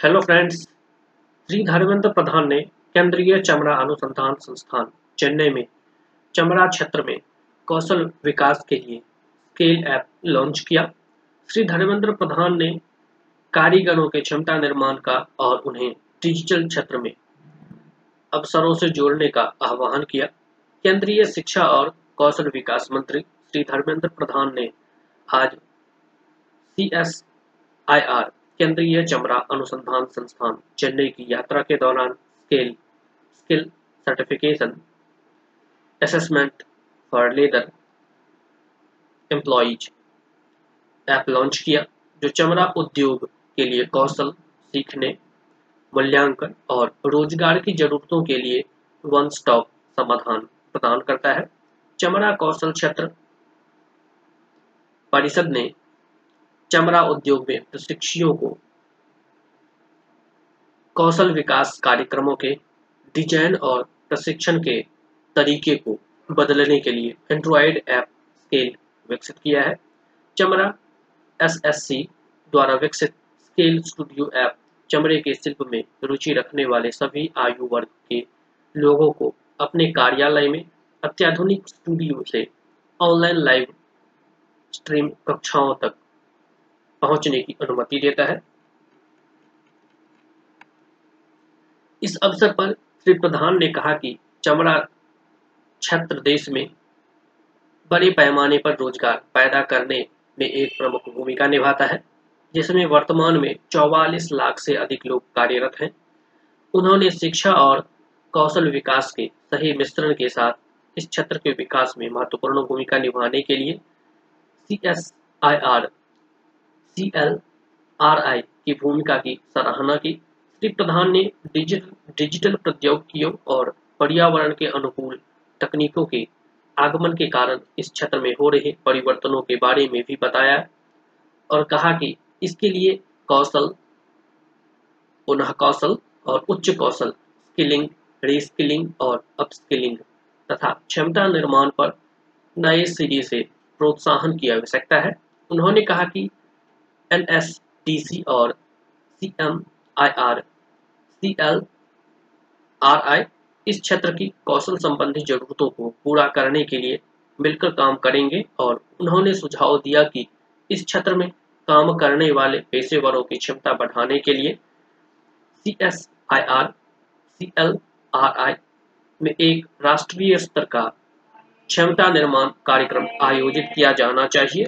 Hello friends Shri Dharmendra Pradhan ने केंद्रीय चमड़ा अनुसंधान संस्थान, चेन्नई में चमड़ा क्षेत्र में कौशल विकास के लिए स्केल ऐप लॉन्च किया। श्री धर्मेंद्र प्रधान ने कारीगरों के क्षमता निर्माण का और उन्हें डिजिटल क्षेत्र में अवसरों से जोड़ने का आह्वान किया। केंद्रीय शिक्षा और कौशल विकास मंत्री श्री धर्मेंद्र प्रधान ने आज सी एस आई आर केंद्रीय चमड़ा अनुसंधान संस्थान, चेन्नई की यात्रा के दौरान scale skill certification assessment for leather employees app launch किया, जो चमड़ा उद्योग के लिए कौशल, सीखने, मूल्यांकन और रोज़गार की जरूरतों के लिए वन स्टॉप समाधान प्रदान करता है। चमड़ा कौशल क्षेत्र परिषद ने चमड़ा उद्योग में प्रशिक्षुओं को कौशल विकास कार्यक्रमों के डिज़ाइन और प्रशिक्षण के तरीके को बदलने के लिए एंड्रॉयड ऐप स्केल विकसित किया है। चमड़ा एसएससी द्वारा विकसित स्केल स्टूडियो ऐप चमड़े के शिल्प में रुचि रखने वाले सभी आयु वर्ग के लोगों को अपने कार्यालय में अत्याधुनिक स्टूडियो से ऑनलाइन लाइव स्ट्रीम कक्षाओं तक पहुँचने की अनुमति देता है। इस अवसर पर श्री प्रधान ने कहा कि चमड़ा क्षेत्र देश में बड़े पैमाने पर रोज़गार पैदा करने में एक प्रमुख भूमिका निभाता है, जिसमें वर्तमान में 44 लाख से अधिक लोग कार्यरत हैं। उन्होंने शिक्षा और कौशल विकास के सही मिश्रण के साथ इस क्षेत्र के विकास में महत्वपूर्ण भूमिका निभाने के लिए C S I R C L R I की भूमिका की सराहना की। श्री प्रधान ने डिजिटल डिजिटल प्रौद्योगिकियों और पर्यावरण के अनुकूल तकनीकों के आगमन के कारण इस क्षेत्र में हो रहे परिवर्तनों के बारे में भी बताया और कहा कि इसके लिए कौशल, पुनः कौशल और उच्च कौशल, स्किलिंग, रीस्किलिंग और अपस्किलिंग तथा क्षमता निर्माण पर नए सिरे से प्रोत्साहन की आवश्यकता है। उन्होंने कहा कि एनएसटीसी और C M I R C L R I इस क्षेत्र की कौशल संबंधी जरूरतों को पूरा करने के लिए मिलकर काम करेंगे और उन्होंने सुझाव दिया कि इस क्षेत्र में काम करने वाले पेशेवरों की क्षमता बढ़ाने के लिए C S I R C L R I में एक राष्ट्रीय स्तर का क्षमता निर्माण कार्यक्रम आयोजित किया जाना चाहिए।